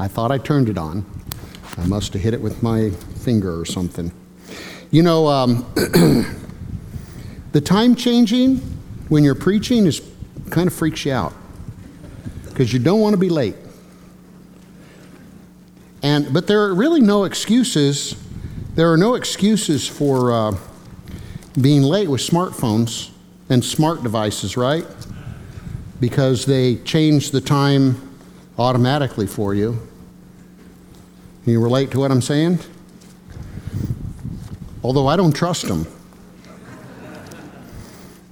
I thought I turned it on. I must have hit it with my finger or something. You know, um, the time changing when you're preaching is kind of freaks you out because you don't want to be late. And but there are really no excuses. There are no excuses for uh, being late with smartphones and smart devices, right? Because they change the time automatically for you. Can you relate to what I'm saying? Although I don't trust them.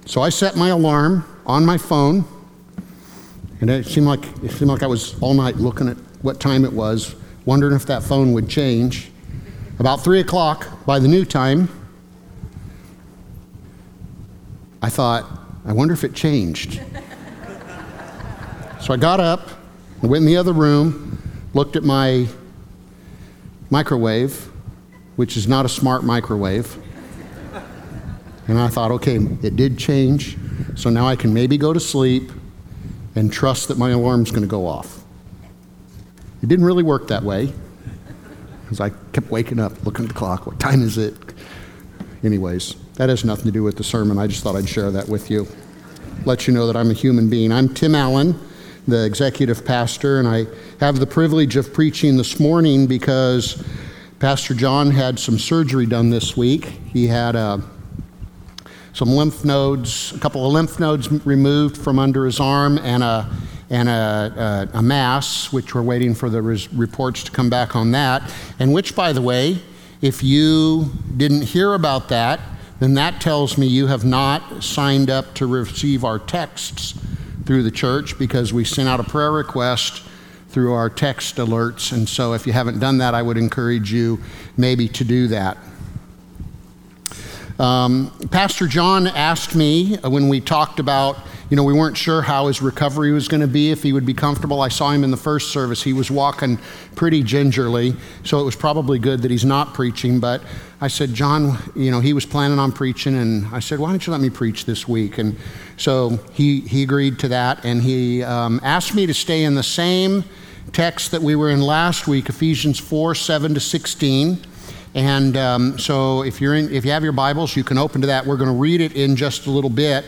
So I set my alarm on my phone, and it seemed like it seemed like I was all night looking at what time it was, wondering if that phone would change. About three o'clock by the new time, I thought, I wonder if it changed. so I got up, went in the other room, looked at my microwave, which is not a smart microwave. And I thought, okay, it did change, so now I can maybe go to sleep and trust that my alarm's going to go off. It didn't really work that way, because I kept waking up, looking at the clock. What time is it? Anyways, that has nothing to do with the sermon. I just thought I'd share that with you. Let you know that I'm a human being. I'm Tim Allen, the executive pastor, and I have the privilege of preaching this morning because Pastor John had some surgery done this week. He had a uh, some lymph nodes, a couple of lymph nodes removed from under his arm, and a and a, a, a mass, which we're waiting for the res- reports to come back on that. And which, by the way, if you didn't hear about that, then that tells me you have not signed up to receive our texts through the church because we sent out a prayer request through our text alerts. And so if you haven't done that, I would encourage you maybe to do that. Um, Pastor John asked me uh, when we talked about, you know, we weren't sure how his recovery was going to be, if he would be comfortable. I saw him in the first service. He was walking pretty gingerly, so it was probably good that he's not preaching. But I said, John, you know, he was planning on preaching, and I said, why don't you let me preach this week? And so he, he agreed to that, and he um, asked me to stay in the same text that we were in last week, Ephesians 4 7 to 16. And um, so if, you're in, if you have your Bibles, you can open to that. We're going to read it in just a little bit.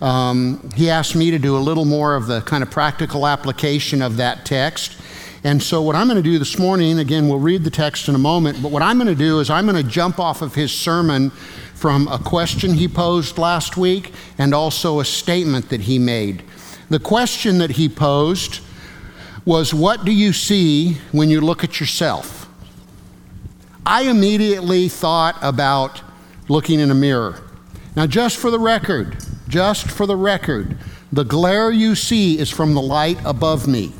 Um, he asked me to do a little more of the kind of practical application of that text. And so, what I'm going to do this morning, again, we'll read the text in a moment, but what I'm going to do is I'm going to jump off of his sermon from a question he posed last week and also a statement that he made. The question that he posed was, What do you see when you look at yourself? I immediately thought about looking in a mirror. Now, just for the record, just for the record, the glare you see is from the light above me.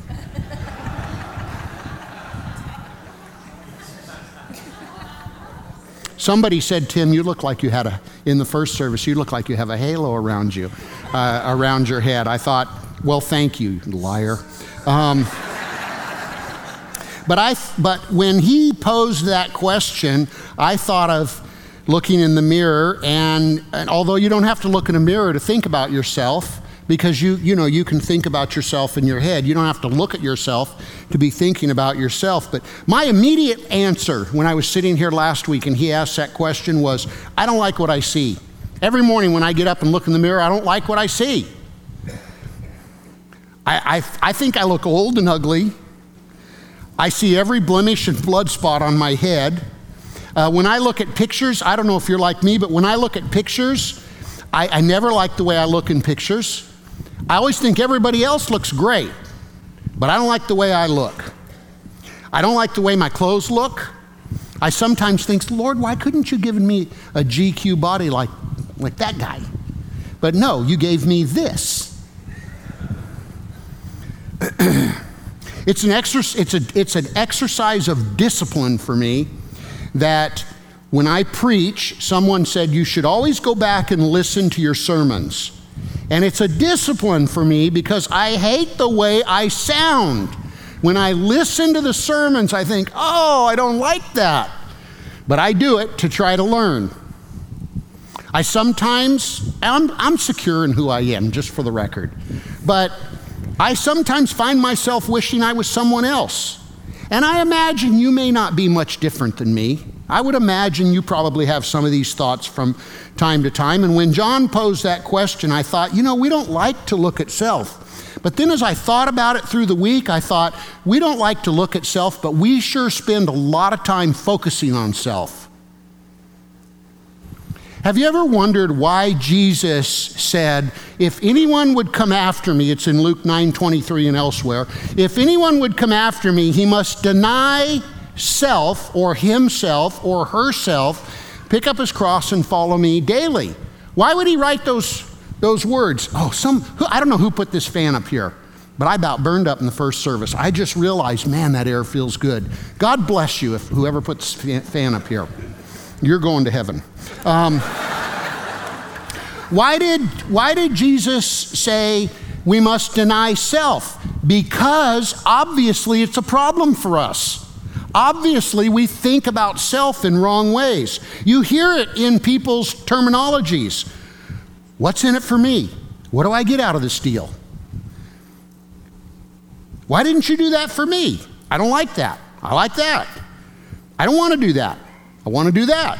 Somebody said, Tim, you look like you had a, in the first service, you look like you have a halo around you, uh, around your head. I thought, well, thank you, liar. Um, but, I, but when he posed that question, I thought of looking in the mirror, and, and although you don't have to look in a mirror to think about yourself, because you, you know, you can think about yourself in your head. You don't have to look at yourself to be thinking about yourself. But my immediate answer when I was sitting here last week and he asked that question was, I don't like what I see. Every morning when I get up and look in the mirror, I don't like what I see. I, I, I think I look old and ugly. I see every blemish and blood spot on my head. Uh, when I look at pictures, I don't know if you're like me, but when I look at pictures, I, I never like the way I look in pictures. I always think everybody else looks great, but I don't like the way I look. I don't like the way my clothes look. I sometimes think, Lord, why couldn't you give me a GQ body like, like that guy? But no, you gave me this. It's an, exercise, it's, a, it's an exercise of discipline for me that when I preach, someone said you should always go back and listen to your sermons. And it's a discipline for me because I hate the way I sound. When I listen to the sermons, I think, oh, I don't like that. But I do it to try to learn. I sometimes, I'm, I'm secure in who I am, just for the record. But I sometimes find myself wishing I was someone else. And I imagine you may not be much different than me. I would imagine you probably have some of these thoughts from time to time. And when John posed that question, I thought, you know, we don't like to look at self. But then as I thought about it through the week, I thought, we don't like to look at self, but we sure spend a lot of time focusing on self. Have you ever wondered why Jesus said, if anyone would come after me, it's in Luke 9 23 and elsewhere, if anyone would come after me, he must deny self or himself or herself, pick up his cross and follow me daily. Why would he write those, those words? Oh, some, I don't know who put this fan up here, but I about burned up in the first service. I just realized, man, that air feels good. God bless you if whoever put this fan up here. You're going to heaven. Um, why, did, why did Jesus say we must deny self? Because obviously it's a problem for us. Obviously, we think about self in wrong ways. You hear it in people's terminologies. What's in it for me? What do I get out of this deal? Why didn't you do that for me? I don't like that. I like that. I don't want to do that. I want to do that.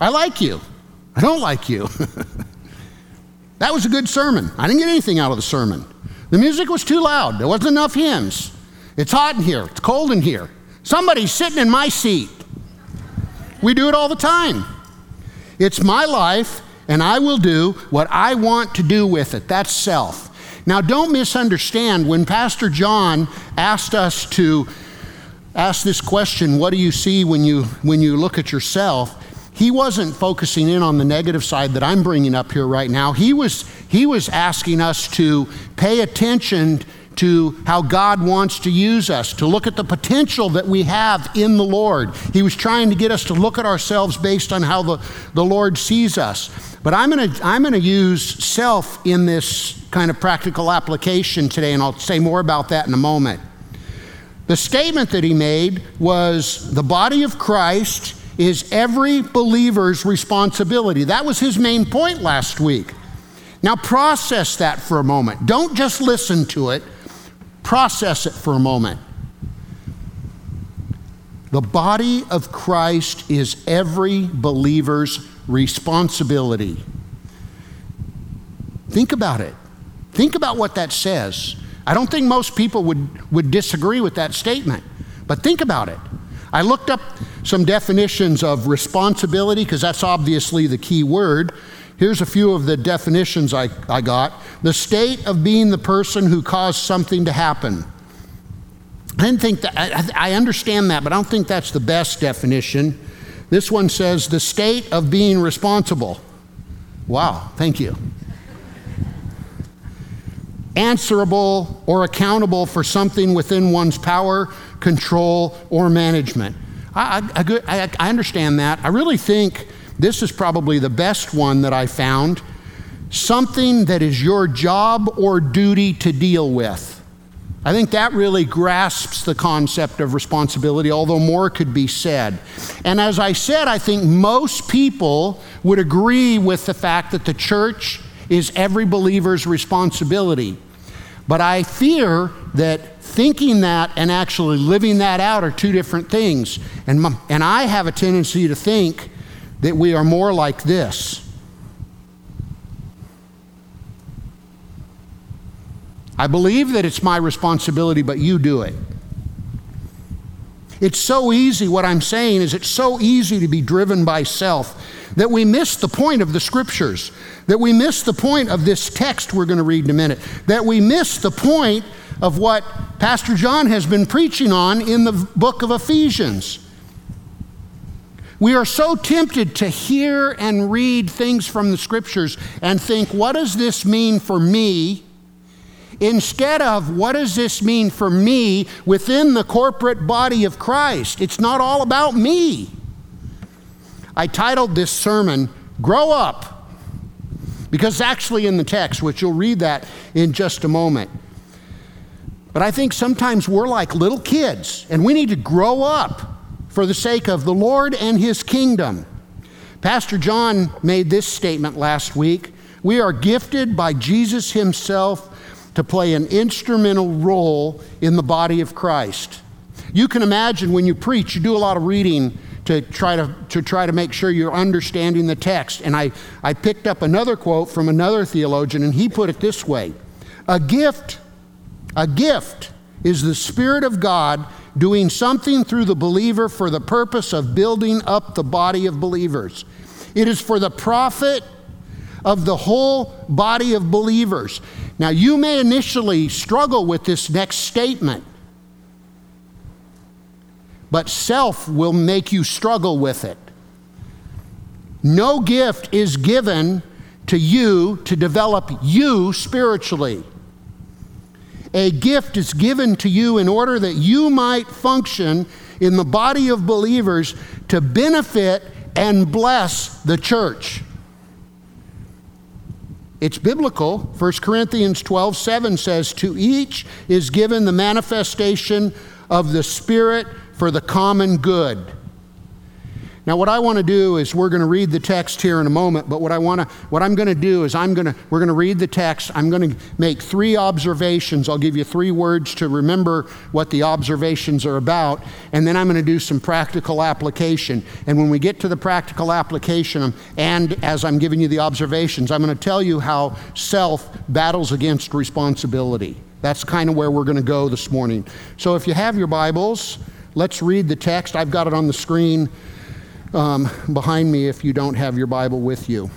I like you. I don't like you. that was a good sermon. I didn't get anything out of the sermon. The music was too loud. There wasn't enough hymns. It's hot in here. It's cold in here. Somebody's sitting in my seat. We do it all the time. It's my life, and I will do what I want to do with it. That's self. Now, don't misunderstand. When Pastor John asked us to asked this question, what do you see when you, when you look at yourself? He wasn't focusing in on the negative side that I'm bringing up here right now. He was, he was asking us to pay attention to how God wants to use us, to look at the potential that we have in the Lord. He was trying to get us to look at ourselves based on how the, the Lord sees us. But I'm going to I'm going to use self in this kind of practical application today, and I'll say more about that in a moment. The statement that he made was the body of Christ is every believer's responsibility. That was his main point last week. Now, process that for a moment. Don't just listen to it, process it for a moment. The body of Christ is every believer's responsibility. Think about it. Think about what that says. I don't think most people would, would disagree with that statement, but think about it. I looked up some definitions of responsibility because that's obviously the key word. Here's a few of the definitions I, I got the state of being the person who caused something to happen. I didn't think that, I, I understand that, but I don't think that's the best definition. This one says the state of being responsible. Wow, thank you answerable or accountable for something within one's power, control, or management. I, I, I, I, understand that. I really think this is probably the best one that I found. Something that is your job or duty to deal with. I think that really grasps the concept of responsibility, although more could be said. And as I said, I think most people would agree with the fact that the church is every believer's responsibility. But I fear that thinking that and actually living that out are two different things. And, and I have a tendency to think that we are more like this. I believe that it's my responsibility, but you do it. It's so easy, what I'm saying is it's so easy to be driven by self that we miss the point of the scriptures, that we miss the point of this text we're going to read in a minute, that we miss the point of what Pastor John has been preaching on in the book of Ephesians. We are so tempted to hear and read things from the scriptures and think, what does this mean for me? Instead of, what does this mean for me within the corporate body of Christ? It's not all about me. I titled this sermon, Grow Up, because it's actually in the text, which you'll read that in just a moment. But I think sometimes we're like little kids, and we need to grow up for the sake of the Lord and His kingdom. Pastor John made this statement last week. We are gifted by Jesus Himself to play an instrumental role in the body of Christ. You can imagine when you preach, you do a lot of reading to try to, to try to make sure you're understanding the text. And I, I picked up another quote from another theologian, and he put it this way A gift, a gift is the Spirit of God doing something through the believer for the purpose of building up the body of believers. It is for the profit of the whole body of believers. Now, you may initially struggle with this next statement, but self will make you struggle with it. No gift is given to you to develop you spiritually. A gift is given to you in order that you might function in the body of believers to benefit and bless the church. It's biblical. 1 Corinthians 12 7 says, To each is given the manifestation of the Spirit for the common good. Now, what I want to do is we're going to read the text here in a moment, but what I want to, what I'm going to do is I'm going to, we're going to read the text. I'm going to make three observations. I'll give you three words to remember what the observations are about, and then I'm going to do some practical application. And when we get to the practical application, um, and as I'm giving you the observations, I'm going to tell you how self battles against responsibility. That's kind of where we're going to go this morning. So if you have your Bibles, let's read the text. I've got it on the screen um, behind me if you don't have your Bible with you.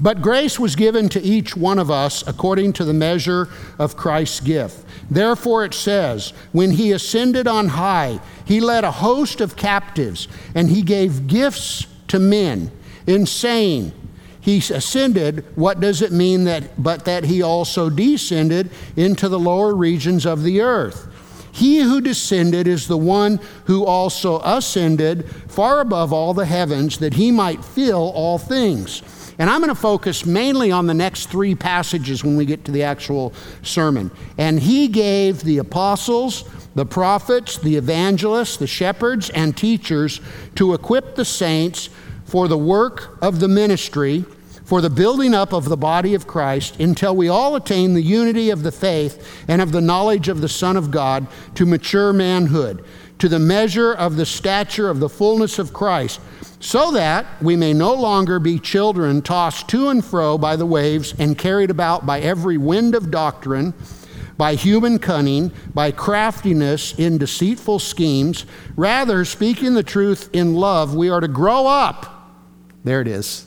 But grace was given to each one of us according to the measure of Christ's gift. Therefore, it says, When he ascended on high, he led a host of captives, and he gave gifts to men. In saying, he ascended, what does it mean that but that he also descended into the lower regions of the earth? He who descended is the one who also ascended far above all the heavens that he might fill all things. And I'm going to focus mainly on the next three passages when we get to the actual sermon. And he gave the apostles, the prophets, the evangelists, the shepherds, and teachers to equip the saints for the work of the ministry for the building up of the body of Christ until we all attain the unity of the faith and of the knowledge of the Son of God to mature manhood, to the measure of the stature of the fullness of Christ, so that we may no longer be children tossed to and fro by the waves and carried about by every wind of doctrine by human cunning, by craftiness in deceitful schemes. Rather, speaking the truth in love, we are to grow up. There it is.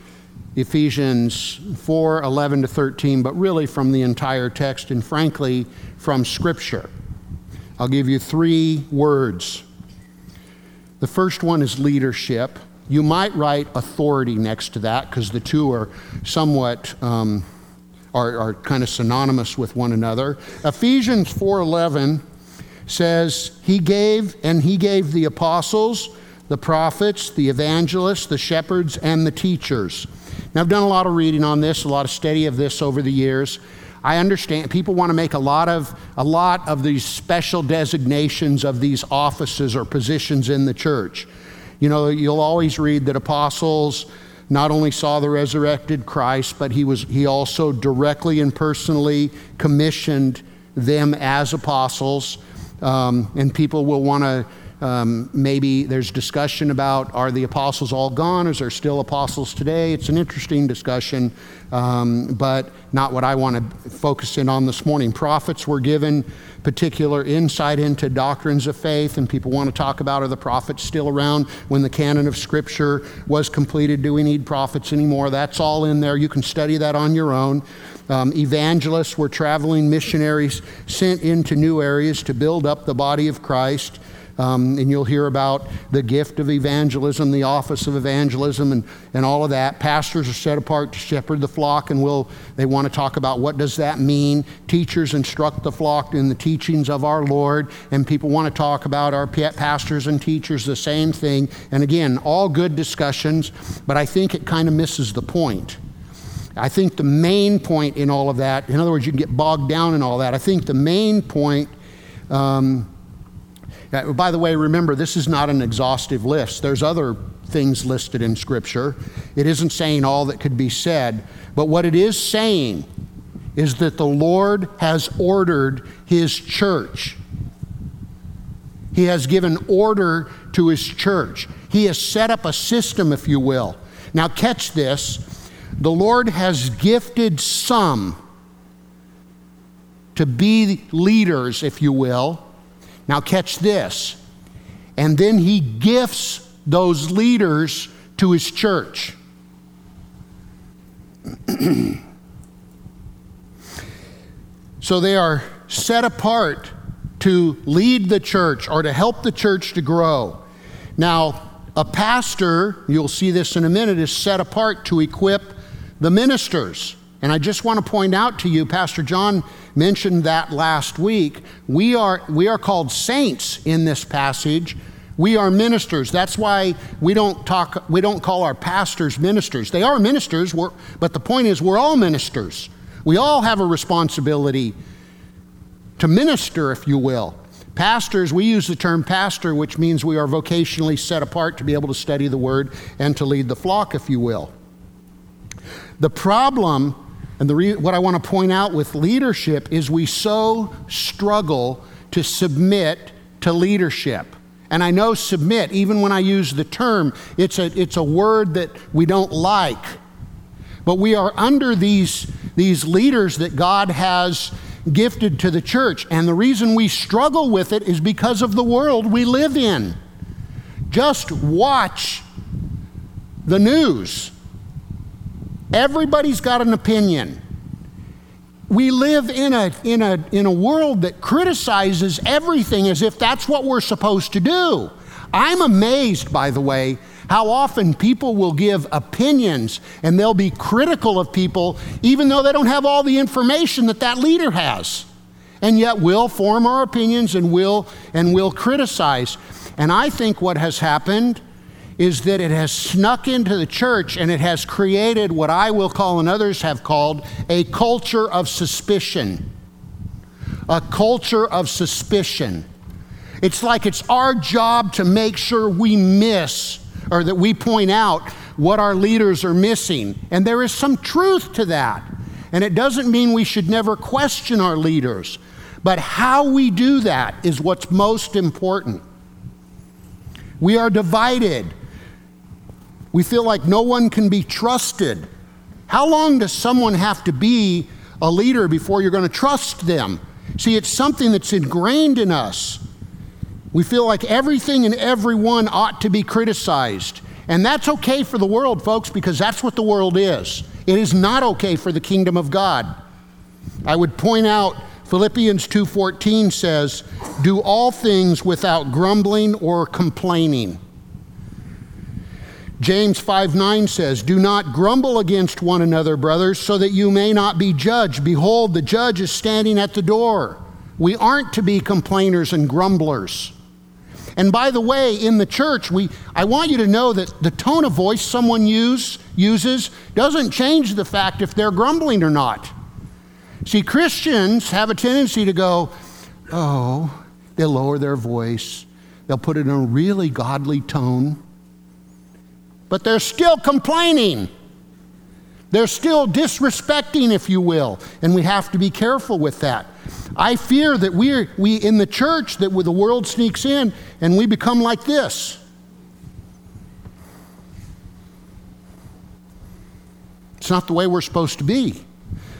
Ephesians 4 11 to 13, but really from the entire text and frankly from Scripture. I'll give you three words. The first one is leadership. You might write authority next to that because the two are somewhat um, are, are kind of synonymous with one another. Ephesians 4:11 says he gave and he gave the apostles, the prophets, the evangelists, the shepherds, and the teachers. Now, I've done a lot of reading on this, a lot of study of this over the years. I understand people want to make a lot of a lot of these special designations of these offices or positions in the church. You know, you'll always read that apostles not only saw the resurrected Christ, but he was he also directly and personally commissioned them as apostles. Um, and people will want to um, maybe there's discussion about are the apostles all gone? Is there still apostles today? It's an interesting discussion, um, but not what I want to focus in on this morning. Prophets were given particular insight into doctrines of faith, and people want to talk about are the prophets still around when the canon of Scripture was completed? Do we need prophets anymore? That's all in there. You can study that on your own. Um, evangelists were traveling missionaries sent into new areas to build up the body of Christ. Um, and you'll hear about the gift of evangelism, the office of evangelism, and, and all of that. Pastors are set apart to shepherd the flock, and will they want to talk about what does that mean. Teachers instruct the flock in the teachings of our Lord, and people want to talk about our pastors and teachers the same thing. And again, all good discussions, but I think it kind of misses the point. I think the main point in all of that, in other words, you can get bogged down in all that. I think the main point, um, uh, by the way, remember, this is not an exhaustive list. There's other things listed in Scripture. It isn't saying all that could be said, but what it is saying is that the Lord has ordered His church. He has given order to His church. He has set up a system, if you will. Now, catch this the Lord has gifted some to be leaders, if you will. Now, catch this. And then He gifts those leaders to His church. so they are set apart to lead the church or to help the church to grow. Now, a pastor, you'll see this in a minute, is set apart to equip the ministers. And I just want to point out to you, Pastor John mentioned that last week. We are, we are called saints in this passage. We are ministers. That's why we don't talk, we don't call our pastors ministers. They are ministers, but the point is we're all ministers. We all have a responsibility to minister, if you will. Pastors, we use the term pastor, which means we are vocationally set apart to be able to study the word and to lead the flock, if you will. The problem, and the re- what I want to point out with leadership, is we so struggle to submit to leadership. And I know submit, even when I use the term, it's a, it's a word that we don't like. But we are under these, these leaders that God has gifted to the church. And the reason we struggle with it is because of the world we live in. Just watch the news. Everybody's got an opinion. We live in a, in, a, in a world that criticizes everything as if that's what we're supposed to do. I'm amazed, by the way, how often people will give opinions and they'll be critical of people even though they don't have all the information that that leader has. And yet we'll form our opinions and we'll, and we'll criticize. And I think what has happened is that it has snuck into the church and it has created what I will call and others have called a culture of suspicion. A culture of suspicion. It's like it's our job to make sure we miss or that we point out what our leaders are missing. And there is some truth to that. And it doesn't mean we should never question our leaders. But how we do that is what's most important. We are divided. We feel like no one can be trusted. How long does someone have to be a leader before you're going to trust them? See, it's something that's ingrained in us. We feel like everything and everyone ought to be criticized. And that's okay for the world, folks, because that's what the world is. It is not okay for the kingdom of God. I would point out Philippians 2:14 says, "Do all things without grumbling or complaining." James 5 9 says, Do not grumble against one another, brothers, so that you may not be judged. Behold, the judge is standing at the door. We aren't to be complainers and grumblers. And by the way, in the church, we, I want you to know that the tone of voice someone use, uses doesn't change the fact if they're grumbling or not. See, Christians have a tendency to go, oh, they'll lower their voice, they'll put it in a really godly tone but they're still complaining. They're still disrespecting, if you will, and we have to be careful with that. I fear that we're, we in the church, that the world sneaks in and we become like this. It's not the way we're supposed to be.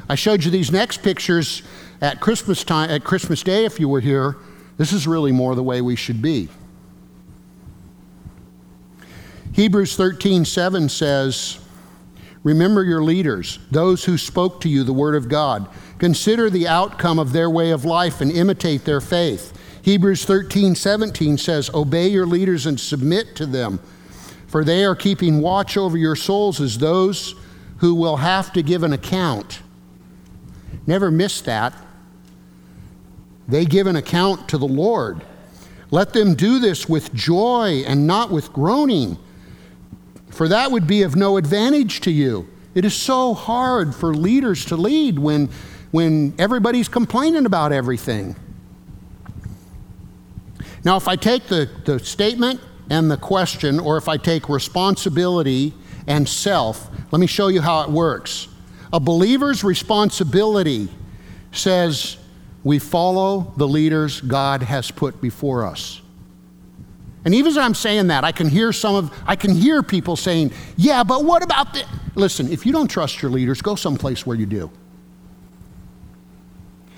I showed you these next pictures at Christmas time, at Christmas Day, if you were here. This is really more the way we should be. Hebrews 13 7 says, Remember your leaders, those who spoke to you the word of God. Consider the outcome of their way of life and imitate their faith. Hebrews 13, 17 says, Obey your leaders and submit to them, for they are keeping watch over your souls as those who will have to give an account. Never miss that. They give an account to the Lord. Let them do this with joy and not with groaning, for that would be of no advantage to you. It is so hard for leaders to lead when, when everybody's complaining about everything. Now, if I take the, the statement and the question, or if I take responsibility and self, let me show you how it works. A believer's responsibility says we follow the leaders God has put before us. And even as I'm saying that, I can hear some of I can hear people saying, "Yeah, but what about the Listen, if you don't trust your leaders, go someplace where you do.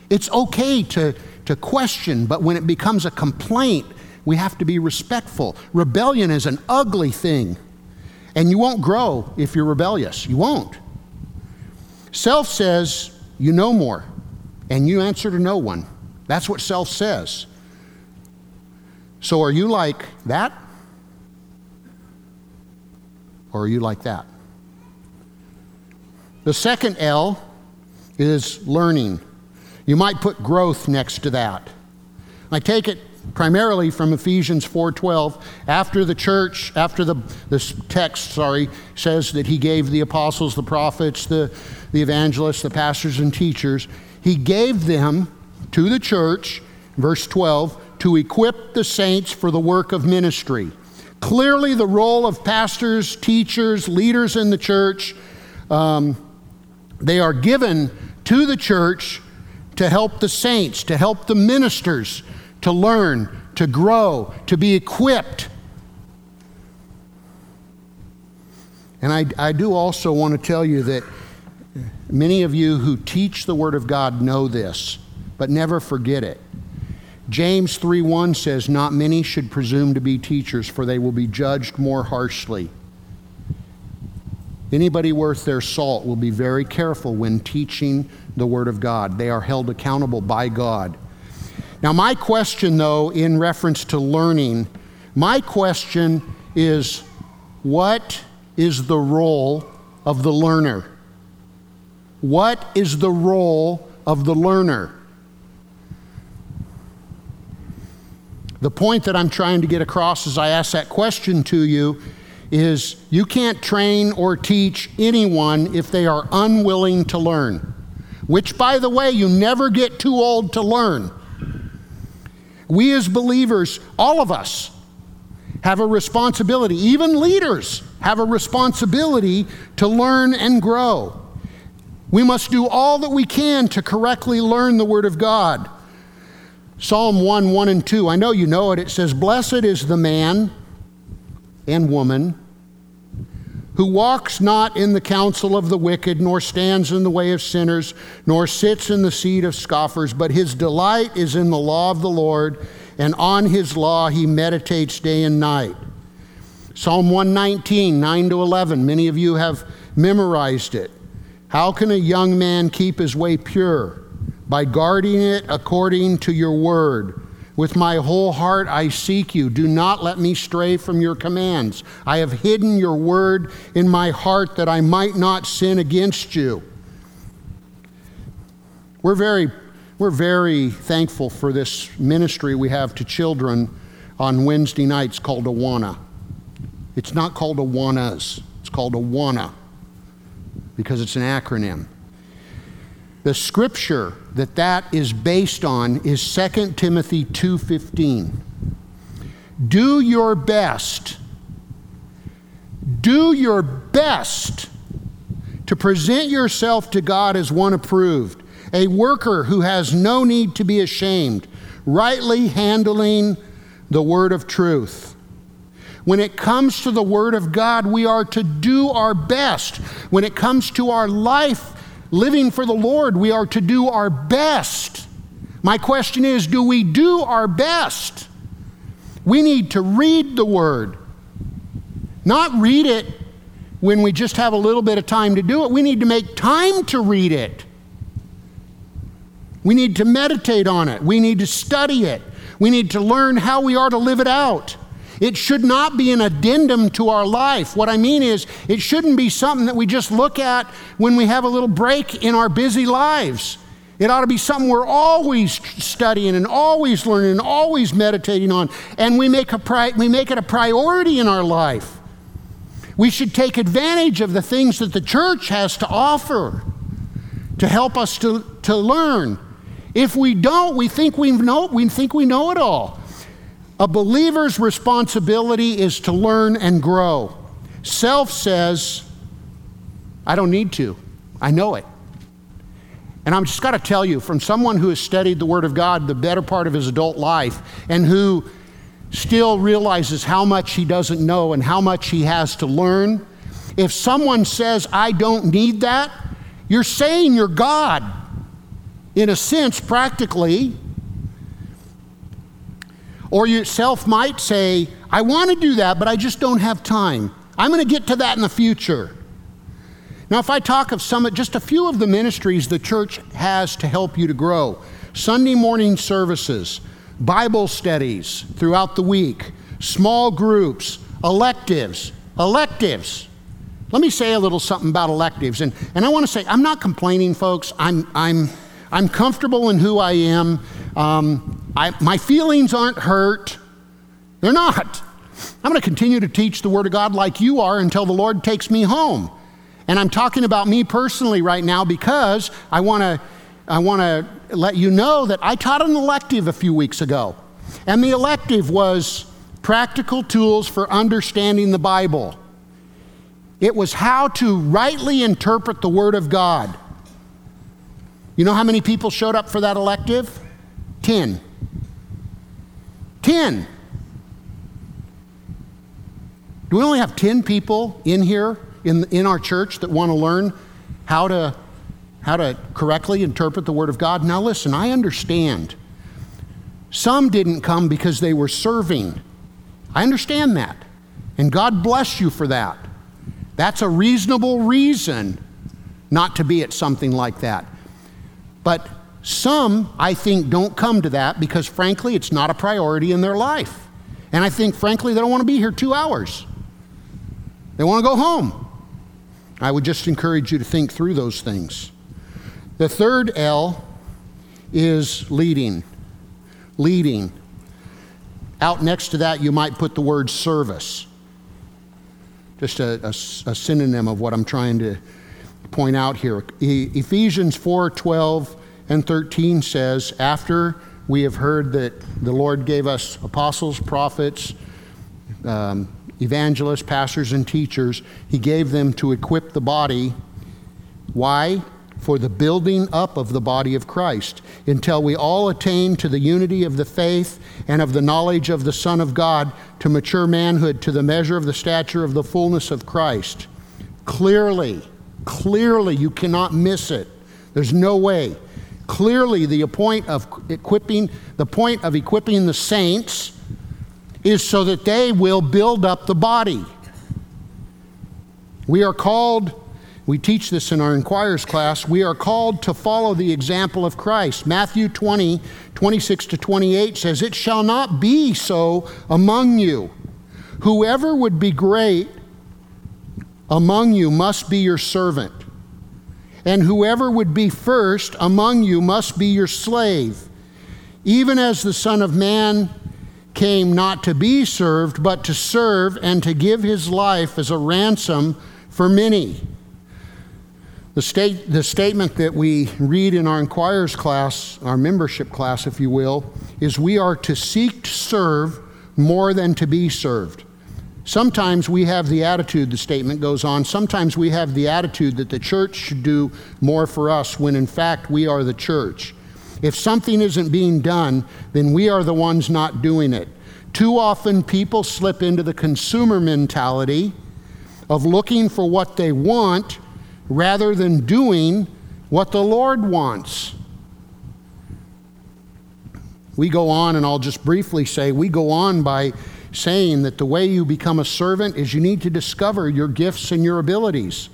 It's okay to to question, but when it becomes a complaint, we have to be respectful. Rebellion is an ugly thing, and you won't grow if you're rebellious. You won't. Self says, You know more, and you answer to no one. That's what self says. So are you like that? Or are you like that? The second L is learning. You might put growth next to that. I take it primarily from Ephesians 4:12 after the church after the this text sorry says that he gave the apostles the prophets the the evangelists the pastors and teachers he gave them to the church verse 12 to equip the saints for the work of ministry clearly the role of pastors teachers leaders in the church um, they are given to the church to help the saints, to help the ministers to learn, to grow, to be equipped. And I, I do also want to tell you that many of you who teach the Word of God know this, but never forget it. James 3:1 says, Not many should presume to be teachers, for they will be judged more harshly. Anybody worth their salt will be very careful when teaching the Word of God. They are held accountable by God. Now, my question, though, in reference to learning, my question is what is the role of the learner? What is the role of the learner? The point that I'm trying to get across as I ask that question to you is you can't train or teach anyone if they are unwilling to learn, which, by the way, you never get too old to learn. We as believers, all of us, have a responsibility, even leaders have a responsibility to learn and grow. We must do all that we can to correctly learn the Word of God. Psalm 1 1 and 2, I know you know it. It says, Blessed is the man and woman who walks not in the counsel of the wicked, nor stands in the way of sinners, nor sits in the seat of scoffers, but his delight is in the law of the Lord, and on his law he meditates day and night. Psalm 119, 9 to 11, many of you have memorized it. How can a young man keep his way pure? By guarding it according to your word. With my whole heart I seek you. Do not let me stray from your commands. I have hidden your word in my heart that I might not sin against you. We're very, we're very thankful for this ministry we have to children on Wednesday nights called Awana. It's not called Awanas, it's called Awana because it's an acronym. The scripture that that is based on is 2 Timothy 2:15. Do your best. Do your best to present yourself to God as one approved, a worker who has no need to be ashamed, rightly handling the word of truth. When it comes to the Word of God, we are to do our best. When it comes to our life, living for the Lord, we are to do our best. My question is do we do our best? We need to read the Word, not read it when we just have a little bit of time to do it. We need to make time to read it. We need to meditate on it. We need to study it. We need to learn how we are to live it out. It should not be an addendum to our life. What I mean is, it shouldn't be something that we just look at when we have a little break in our busy lives. It ought to be something we're always studying and always learning and always meditating on, and we make, a pri- we make it a priority in our life. We should take advantage of the things that the church has to offer to help us to, to learn. If we don't, we think we know, we think we know it all. A believer's responsibility is to learn and grow. Self says, I don't need to. I know it. And I'm just got to tell you, from someone who has studied the Word of God the better part of his adult life and who still realizes how much he doesn't know and how much he has to learn, if someone says, I don't need that, you're saying you're God. In a sense, practically, or yourself might say, I want to do that, but I just don't have time. I'm going to get to that in the future. Now, if I talk of some, just a few of the ministries the church has to help you to grow Sunday morning services, Bible studies throughout the week, small groups, electives, electives. Let me say a little something about electives. And, and I want to say, I'm not complaining, folks. I'm, I'm, I'm comfortable in who I am. Um, I, my feelings aren't hurt. They're not. I'm going to continue to teach the Word of God like you are until the Lord takes me home. And I'm talking about me personally right now because I want to I want to let you know that I taught an elective a few weeks ago. And the elective was practical tools for understanding the Bible. It was how to rightly interpret the Word of God. You know how many people showed up for that elective? 10. 10. Do we only have 10 people in here in, in our church that want to learn how to, how to correctly interpret the Word of God? Now, listen, I understand. Some didn't come because they were serving. I understand that. And God bless you for that. That's a reasonable reason not to be at something like that. But some, I think, don't come to that because, frankly, it's not a priority in their life. And I think, frankly, they don't want to be here two hours. They want to go home. I would just encourage you to think through those things. The third L is leading. Leading. Out next to that, you might put the word service. Just a, a, a synonym of what I'm trying to point out here. E- Ephesians 4 12 and 13 says, After we have heard that the Lord gave us apostles, prophets, um, evangelists, pastors, and teachers, He gave them to equip the body. Why? For the building up of the body of Christ, until we all attain to the unity of the faith and of the knowledge of the Son of God, to mature manhood, to the measure of the stature of the fullness of Christ. Clearly, clearly, you cannot miss it. There's no way. Clearly, the point of equipping, the point of equipping the saints is so that they will build up the body. We are called, we teach this in our inquirers class, we are called to follow the example of Christ. Matthew 20, 26 to 28 says, It shall not be so among you. Whoever would be great among you must be your servant and whoever would be first among you must be your slave, even as the Son of Man came not to be served, but to serve and to give his life as a ransom for many. The, state, the statement that we read in our inquirers class, our membership class, if you will, is we are to seek to serve more than to be served. Sometimes we have the attitude, the statement goes on, sometimes we have the attitude that the church should do more for us when in fact we are the church. If something isn't being done, then we are the ones not doing it. Too often people slip into the consumer mentality of looking for what they want rather than doing what the Lord wants. We go on, and I'll just briefly say, we go on by saying that the way you become a servant is you need to discover your gifts and your abilities.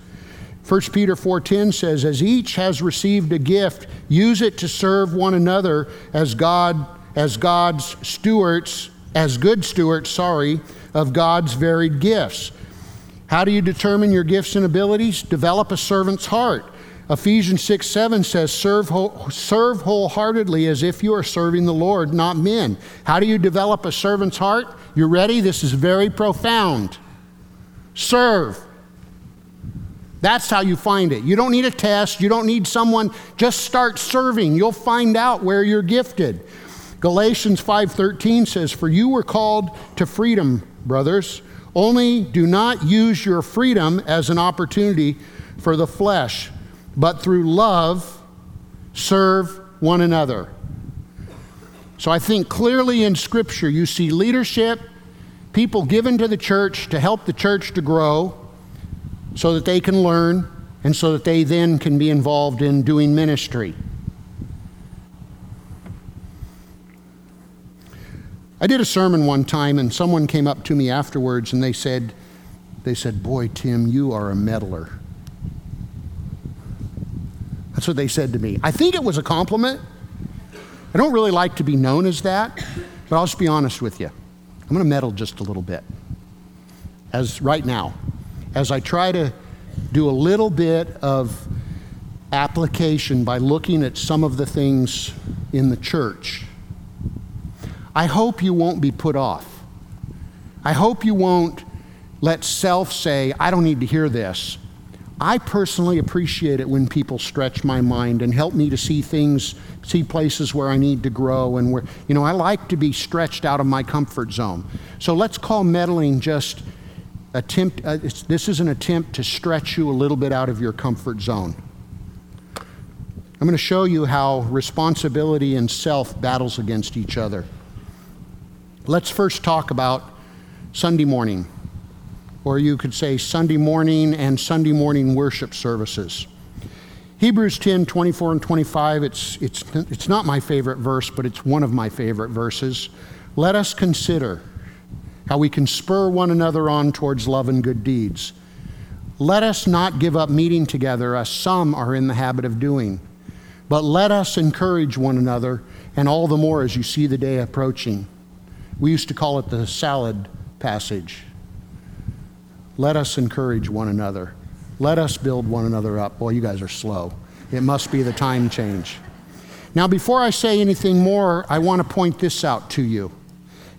1 Peter 4:10 says as each has received a gift use it to serve one another as God as God's stewards, as good stewards, sorry, of God's varied gifts. How do you determine your gifts and abilities? Develop a servant's heart. Ephesians 6 7 says, serve, serve wholeheartedly as if you are serving the Lord, not men. How do you develop a servant's heart? You ready? This is very profound. Serve. That's how you find it. You don't need a test, you don't need someone, just start serving. You'll find out where you're gifted. Galatians 5:13 says, "For you were called to freedom, brothers. Only do not use your freedom as an opportunity for the flesh, but through love serve one another." So I think clearly in scripture you see leadership, people given to the church to help the church to grow so that they can learn and so that they then can be involved in doing ministry. I did a sermon one time, and someone came up to me afterwards and they said, they said, Boy, Tim, you are a meddler. That's what they said to me. I think it was a compliment. I don't really like to be known as that, but I'll just be honest with you. I'm going to meddle just a little bit. As right now, as I try to do a little bit of application by looking at some of the things in the church I hope you won't be put off. I hope you won't let self say, I don't need to hear this. I personally appreciate it when people stretch my mind and help me to see things, see places where I need to grow and where, you know, I like to be stretched out of my comfort zone. So let's call meddling just attempt, uh, this is an attempt to stretch you a little bit out of your comfort zone. I'm going to show you how responsibility and self battles against each other. Let's first talk about Sunday morning, or you could say Sunday morning and Sunday morning worship services. Hebrews 10 24 and 25, it's, it's, it's not my favorite verse, but it's one of my favorite verses. Let us consider how we can spur one another on towards love and good deeds. Let us not give up meeting together as some are in the habit of doing, but let us encourage one another, and all the more as you see the day approaching. We used to call it the salad passage. Let us encourage one another. Let us build one another up. Boy, you guys are slow. It must be the time change. Now, before I say anything more, I want to point this out to you.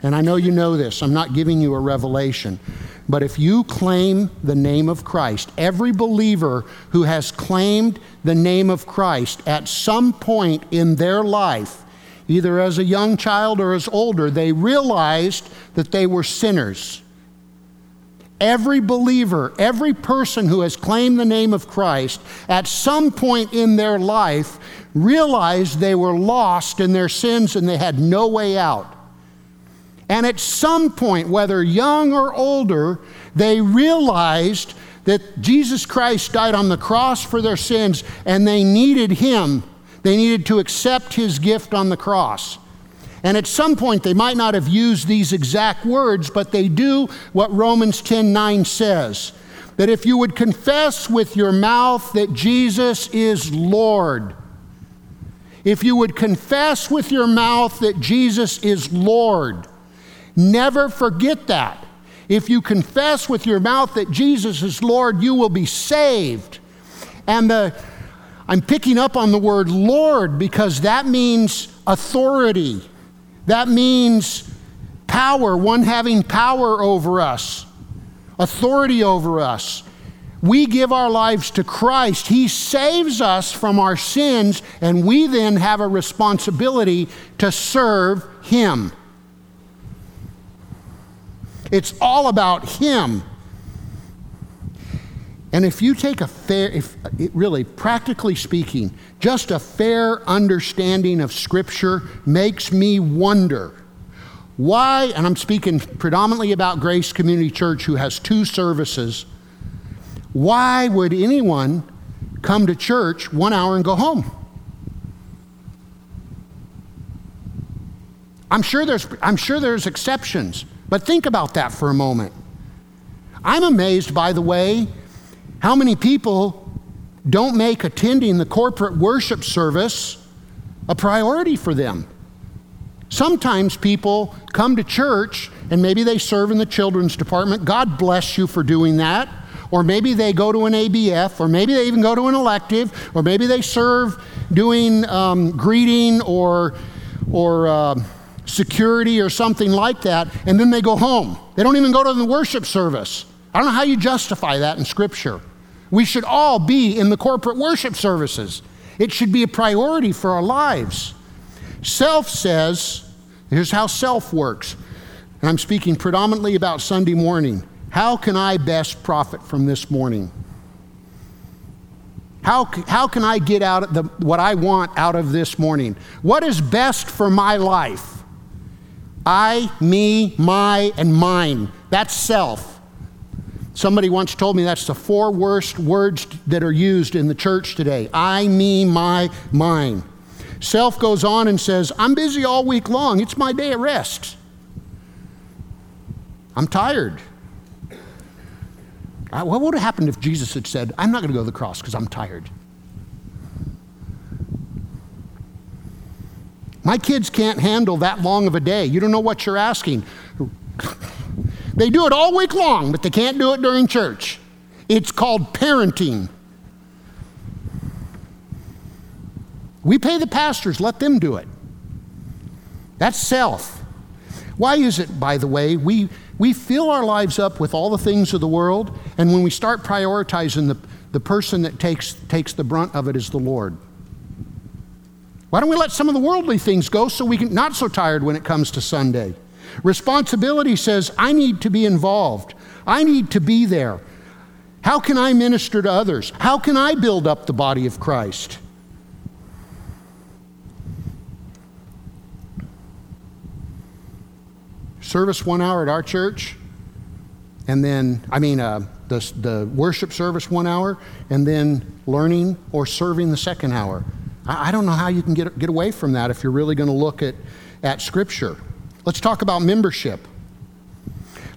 And I know you know this, I'm not giving you a revelation. But if you claim the name of Christ, every believer who has claimed the name of Christ at some point in their life either as a young child or as older, they realized that they were sinners. Every believer, every person who has claimed the name of Christ, at some point in their life realized they were lost in their sins and they had no way out. And at some point, whether young or older, they realized that Jesus Christ died on the cross for their sins and they needed Him they needed to accept his gift on the cross. And at some point, they might not have used these exact words, but they do what Romans 10 9 says that if you would confess with your mouth that Jesus is Lord, if you would confess with your mouth that Jesus is Lord, never forget that. If you confess with your mouth that Jesus is Lord, you will be saved. And the I'm picking up on the word Lord because that means authority. That means power, one having power over us, authority over us. We give our lives to Christ. He saves us from our sins, and we then have a responsibility to serve Him. It's all about Him. And if you take a fair, if uh, really practically speaking, just a fair understanding of Scripture makes me wonder why, and I'm speaking predominantly about Grace Community Church, who has two services, why would anyone come to church one hour and go home? I'm sure there's, I'm sure there's exceptions, but think about that for a moment. I'm amazed, by the way, how many people don't make attending the corporate worship service a priority for them? Sometimes people come to church and maybe they serve in the children's department. God bless you for doing that. Or maybe they go to an ABF, or maybe they even go to an elective, or maybe they serve doing um, greeting or, or uh, security or something like that, and then they go home. They don't even go to the worship service. I don't know how you justify that in Scripture. We should all be in the corporate worship services. It should be a priority for our lives. Self says, here's how self works. And I'm speaking predominantly about Sunday morning. How can I best profit from this morning? How, how can I get out the, what I want out of this morning? What is best for my life? I, me, my, and mine. That's self. Somebody once told me that's the four worst words that are used in the church today I, me, my, mine. Self goes on and says, I'm busy all week long. It's my day of rest. I'm tired. What would have happened if Jesus had said, I'm not going to go to the cross because I'm tired? My kids can't handle that long of a day. You don't know what you're asking. They do it all week long, but they can't do it during church. It's called parenting. We pay the pastors, let them do it. That's self. Why is it, by the way, we, we fill our lives up with all the things of the world, and when we start prioritizing the, the person that takes, takes the brunt of it is the Lord? Why don't we let some of the worldly things go so we can not so tired when it comes to Sunday? Responsibility says, I need to be involved, I need to be there. How can I minister to others? How can I build up the body of Christ? Service one hour at our church, and then, I mean, uh, the, the worship service one hour, and then learning or serving the second hour. I, I don't know how you can get, get away from that if you're really going to look at, at Scripture. Let's talk about membership.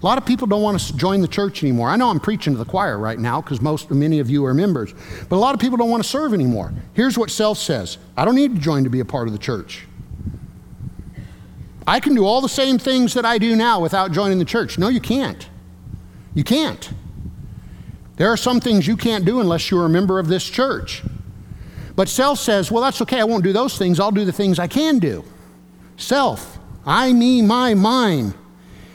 A lot of people don't want to join the church anymore. I know I'm preaching to the choir right now because most many of you are members, but a lot of people don't want to serve anymore. Here's what self says I don't need to join to be a part of the church. I can do all the same things that I do now without joining the church. No, you can't. You can't. There are some things you can't do unless you're a member of this church. But self says, well, that's okay. I won't do those things. I'll do the things I can do. Self. I, me, my, mine.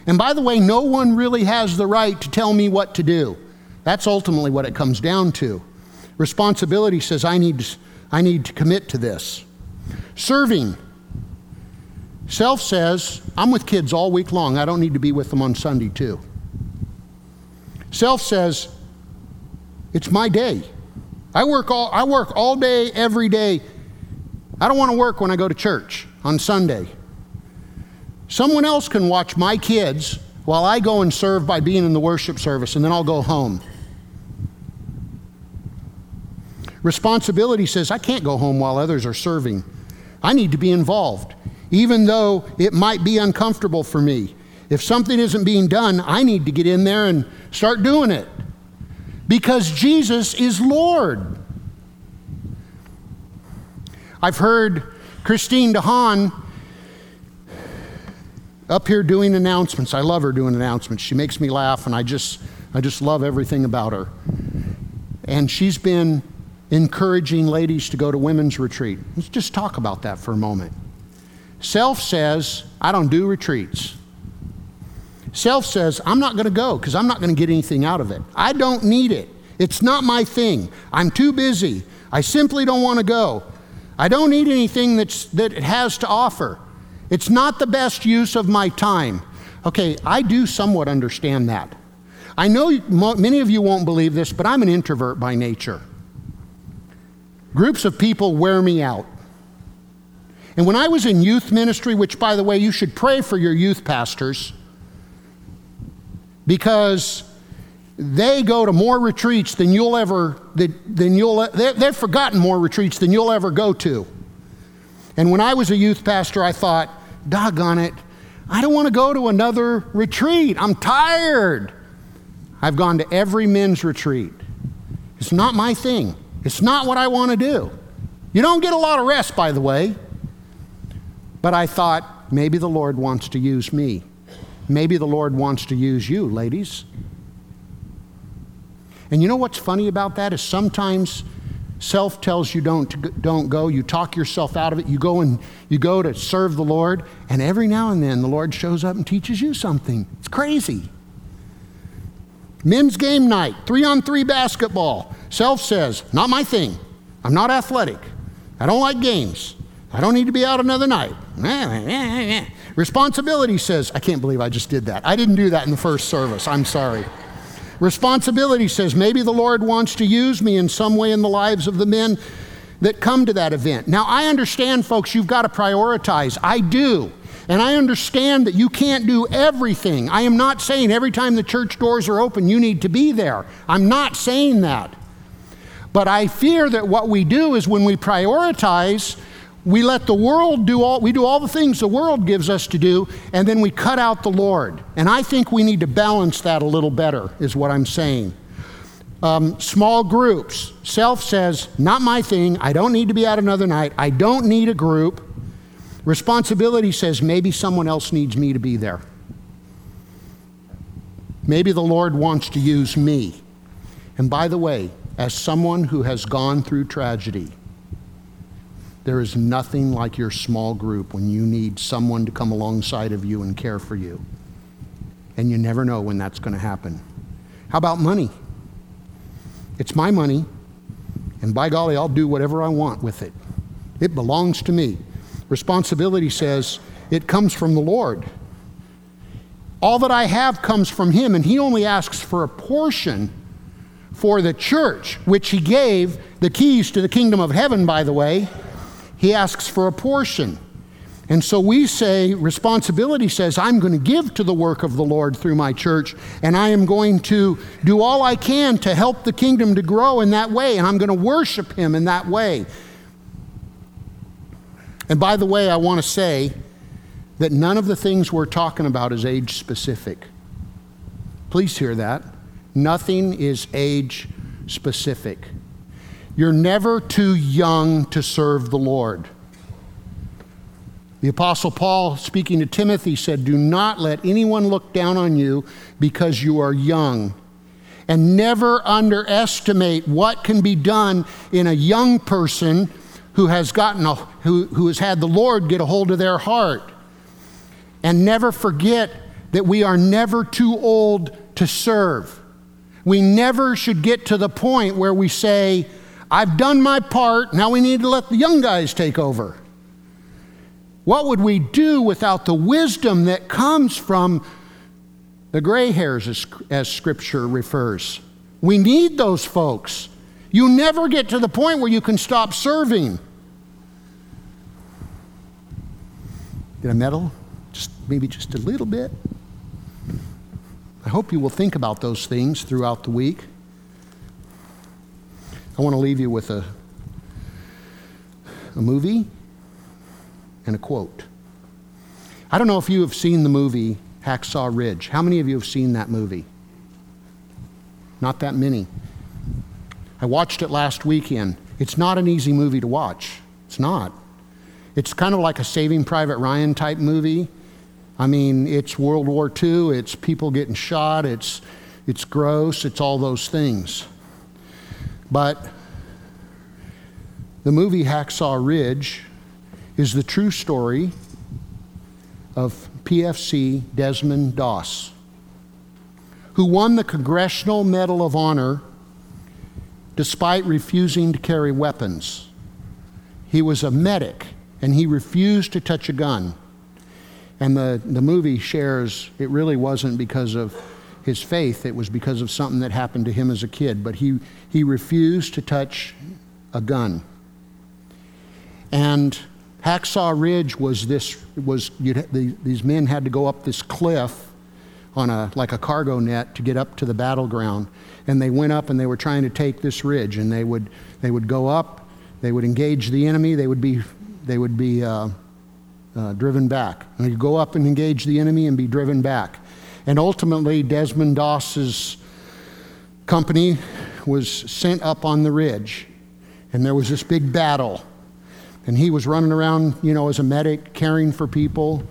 And by the way, no one really has the right to tell me what to do. That's ultimately what it comes down to. Responsibility says, I need, I need to commit to this. Serving. Self says, I'm with kids all week long. I don't need to be with them on Sunday, too. Self says, it's my day. I work all, I work all day, every day. I don't want to work when I go to church on Sunday. Someone else can watch my kids while I go and serve by being in the worship service, and then I'll go home. Responsibility says, I can't go home while others are serving. I need to be involved, even though it might be uncomfortable for me. If something isn't being done, I need to get in there and start doing it because Jesus is Lord. I've heard Christine DeHaan up here doing announcements. I love her doing announcements. She makes me laugh, and I just, I just love everything about her. And she's been encouraging ladies to go to women's retreat. Let's just talk about that for a moment. Self says, I don't do retreats. Self says, I'm not going to go because I'm not going to get anything out of it. I don't need it. It's not my thing. I'm too busy. I simply don't want to go. I don't need anything that's, that it has to offer. It's not the best use of my time. Okay, I do somewhat understand that. I know many of you won't believe this, but I'm an introvert by nature. Groups of people wear me out. And when I was in youth ministry, which by the way, you should pray for your youth pastors because they go to more retreats than you'll ever, than you'll, they've forgotten more retreats than you'll ever go to. And when I was a youth pastor, I thought, doggone it, I don't want to go to another retreat. I'm tired. I've gone to every men's retreat. It's not my thing, it's not what I want to do. You don't get a lot of rest, by the way. But I thought, maybe the Lord wants to use me. Maybe the Lord wants to use you, ladies. And you know what's funny about that is sometimes self tells you don't, don't go. You talk yourself out of it. You go and you go to serve the Lord, and every now and then the Lord shows up and teaches you something. It's crazy. Men's game night, three on three basketball. Self says, not my thing. I'm not athletic. I don't like games. I don't need to be out another night. Responsibility says, I can't believe I just did that. I didn't do that in the first service. I'm sorry. Responsibility says, maybe the Lord wants to use me in some way in the lives of the men that come to that event. Now, I understand, folks, you've got to prioritize. I do. And I understand that you can't do everything. I am not saying every time the church doors are open, you need to be there. I'm not saying that. But I fear that what we do is when we prioritize, we let the world do all we do all the things the world gives us to do and then we cut out the lord. And i think we need to balance that a little better is what i'm saying. Um, small groups. Self says not my thing. I don't need to be out another night. I don't need a group. Responsibility says maybe someone else needs me to be there. Maybe the lord wants to use me. And by the way as someone who has gone through tragedy there is nothing like your small group when you need someone to come alongside of you and care for you. And you never know when that's going to happen. How about money? It's my money, and by golly, I'll do whatever I want with it. It belongs to me. Responsibility says it comes from the Lord. All that I have comes from Him, and He only asks for a portion for the church, which He gave the keys to the kingdom of heaven, by the way he asks for a portion. And so we say, responsibility says, I'm going to give to the work of the Lord through my church, and I am going to do all I can to help the kingdom to grow in that way, and I'm going to worship Him in that way. And by the way, I want to say that none of the things we're talking about is age specific. Please hear that. Nothing is age specific. You're never too young to serve the Lord. The Apostle Paul, speaking to Timothy, said, Do not let anyone look down on you because you are young. And never underestimate what can be done in a young person who has, gotten a, who, who has had the Lord get a hold of their heart. And never forget that we are never too old to serve. We never should get to the point where we say, I've done my part, now we need to let the young guys take over. What would we do without the wisdom that comes from the gray hairs, as, as Scripture refers? We need those folks. You never get to the point where you can stop serving. Did I meddle? Just maybe just a little bit. I hope you will think about those things throughout the week. I want to leave you with a, a movie and a quote. I don't know if you have seen the movie Hacksaw Ridge. How many of you have seen that movie? Not that many. I watched it last weekend. It's not an easy movie to watch. It's not. It's kind of like a Saving Private Ryan type movie. I mean, it's World War II, it's people getting shot, it's, it's gross, it's all those things. But the movie Hacksaw Ridge is the true story of PFC Desmond Doss, who won the Congressional Medal of Honor despite refusing to carry weapons. He was a medic and he refused to touch a gun. And the, the movie shares it really wasn't because of his faith, it was because of something that happened to him as a kid. But he, he refused to touch a gun. And Hacksaw Ridge was this was the, these men had to go up this cliff on a like a cargo net to get up to the battleground, and they went up and they were trying to take this ridge, and they would they would go up, they would engage the enemy, they would be they would be uh, uh, driven back, and they'd go up and engage the enemy and be driven back, and ultimately Desmond Doss's company was sent up on the ridge, and there was this big battle and he was running around, you know, as a medic, caring for people.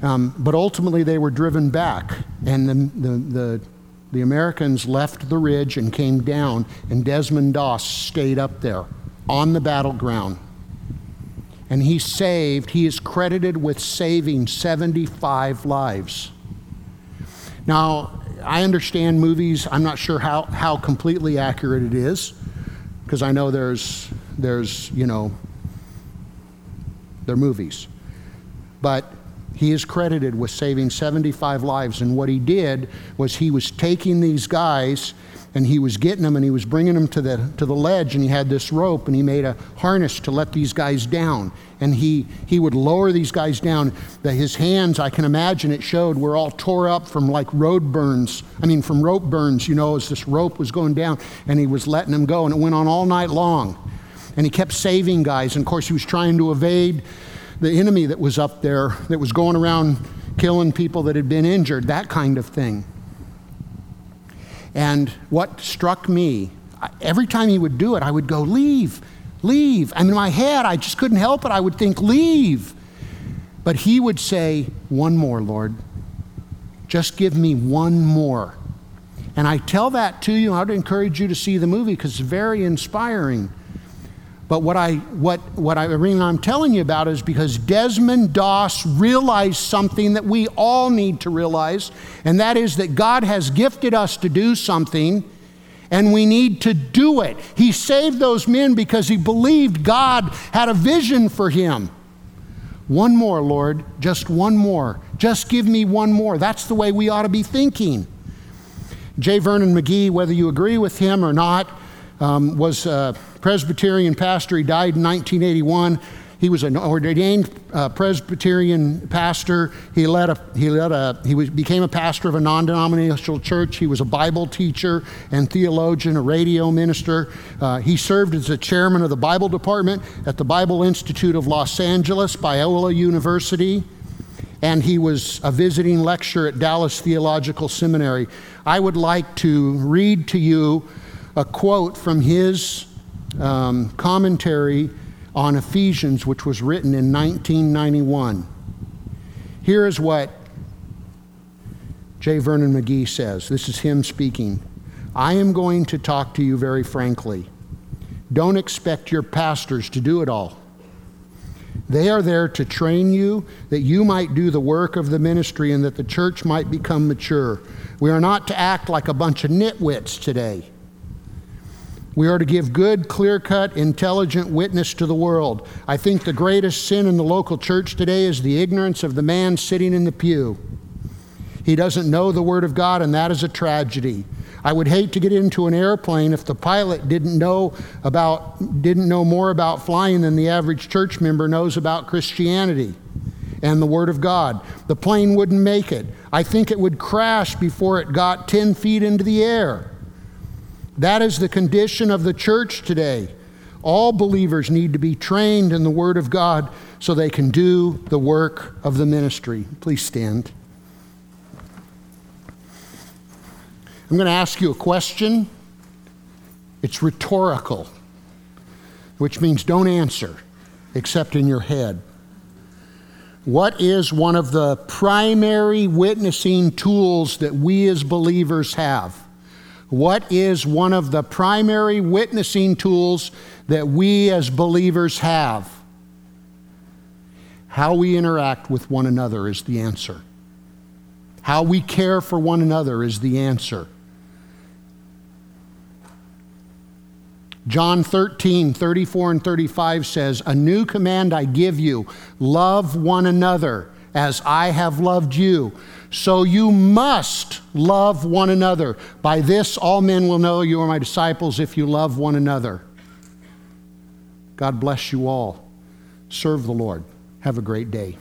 Um, but ultimately, they were driven back, and the, the, the, the Americans left the ridge and came down, and Desmond Doss stayed up there on the battleground. And he saved, he is credited with saving 75 lives. Now, I understand movies, I'm not sure how, how completely accurate it is, because I know there's, there's, you know, they're movies. But he is credited with saving 75 lives. And what he did was he was taking these guys and he was getting them and he was bringing them to the, to the ledge and he had this rope and he made a harness to let these guys down. And he, he would lower these guys down. That his hands i can imagine it showed were all tore up from like road burns. I mean from rope burns you know as this rope was going down. And he was letting them go and it went on all night long. And he kept saving guys. And of course he was trying to evade the enemy that was up there that was going around killing people that had been injured, that kind of thing. And what struck me, every time he would do it, I would go, Leave, leave. And in my head, I just couldn't help it. I would think, Leave. But he would say, One more, Lord. Just give me one more. And I tell that to you. I'd encourage you to see the movie because it's very inspiring. But what I what what I mean I'm telling you about is because Desmond Doss realized something that we all need to realize, and that is that God has gifted us to do something and we need to do it. He saved those men because he believed God had a vision for him. One more, Lord, just one more. Just give me one more. That's the way we ought to be thinking. J. Vernon McGee, whether you agree with him or not, um, was a Presbyterian pastor. He died in 1981. He was an ordained uh, Presbyterian pastor. He led a he led a he was, became a pastor of a non-denominational church. He was a Bible teacher and theologian, a radio minister. Uh, he served as the chairman of the Bible department at the Bible Institute of Los Angeles, Biola University and he was a visiting lecturer at Dallas Theological Seminary. I would like to read to you a quote from his um, commentary on Ephesians, which was written in 1991. Here is what J. Vernon McGee says. This is him speaking. I am going to talk to you very frankly. Don't expect your pastors to do it all. They are there to train you that you might do the work of the ministry and that the church might become mature. We are not to act like a bunch of nitwits today. We are to give good, clear cut, intelligent witness to the world. I think the greatest sin in the local church today is the ignorance of the man sitting in the pew. He doesn't know the Word of God, and that is a tragedy. I would hate to get into an airplane if the pilot didn't know about didn't know more about flying than the average church member knows about Christianity and the Word of God. The plane wouldn't make it. I think it would crash before it got 10 feet into the air. That is the condition of the church today. All believers need to be trained in the Word of God so they can do the work of the ministry. Please stand. I'm going to ask you a question. It's rhetorical, which means don't answer except in your head. What is one of the primary witnessing tools that we as believers have? What is one of the primary witnessing tools that we as believers have? How we interact with one another is the answer. How we care for one another is the answer. John 13, 34 and 35 says, A new command I give you love one another as I have loved you. So you must love one another. By this, all men will know you are my disciples if you love one another. God bless you all. Serve the Lord. Have a great day.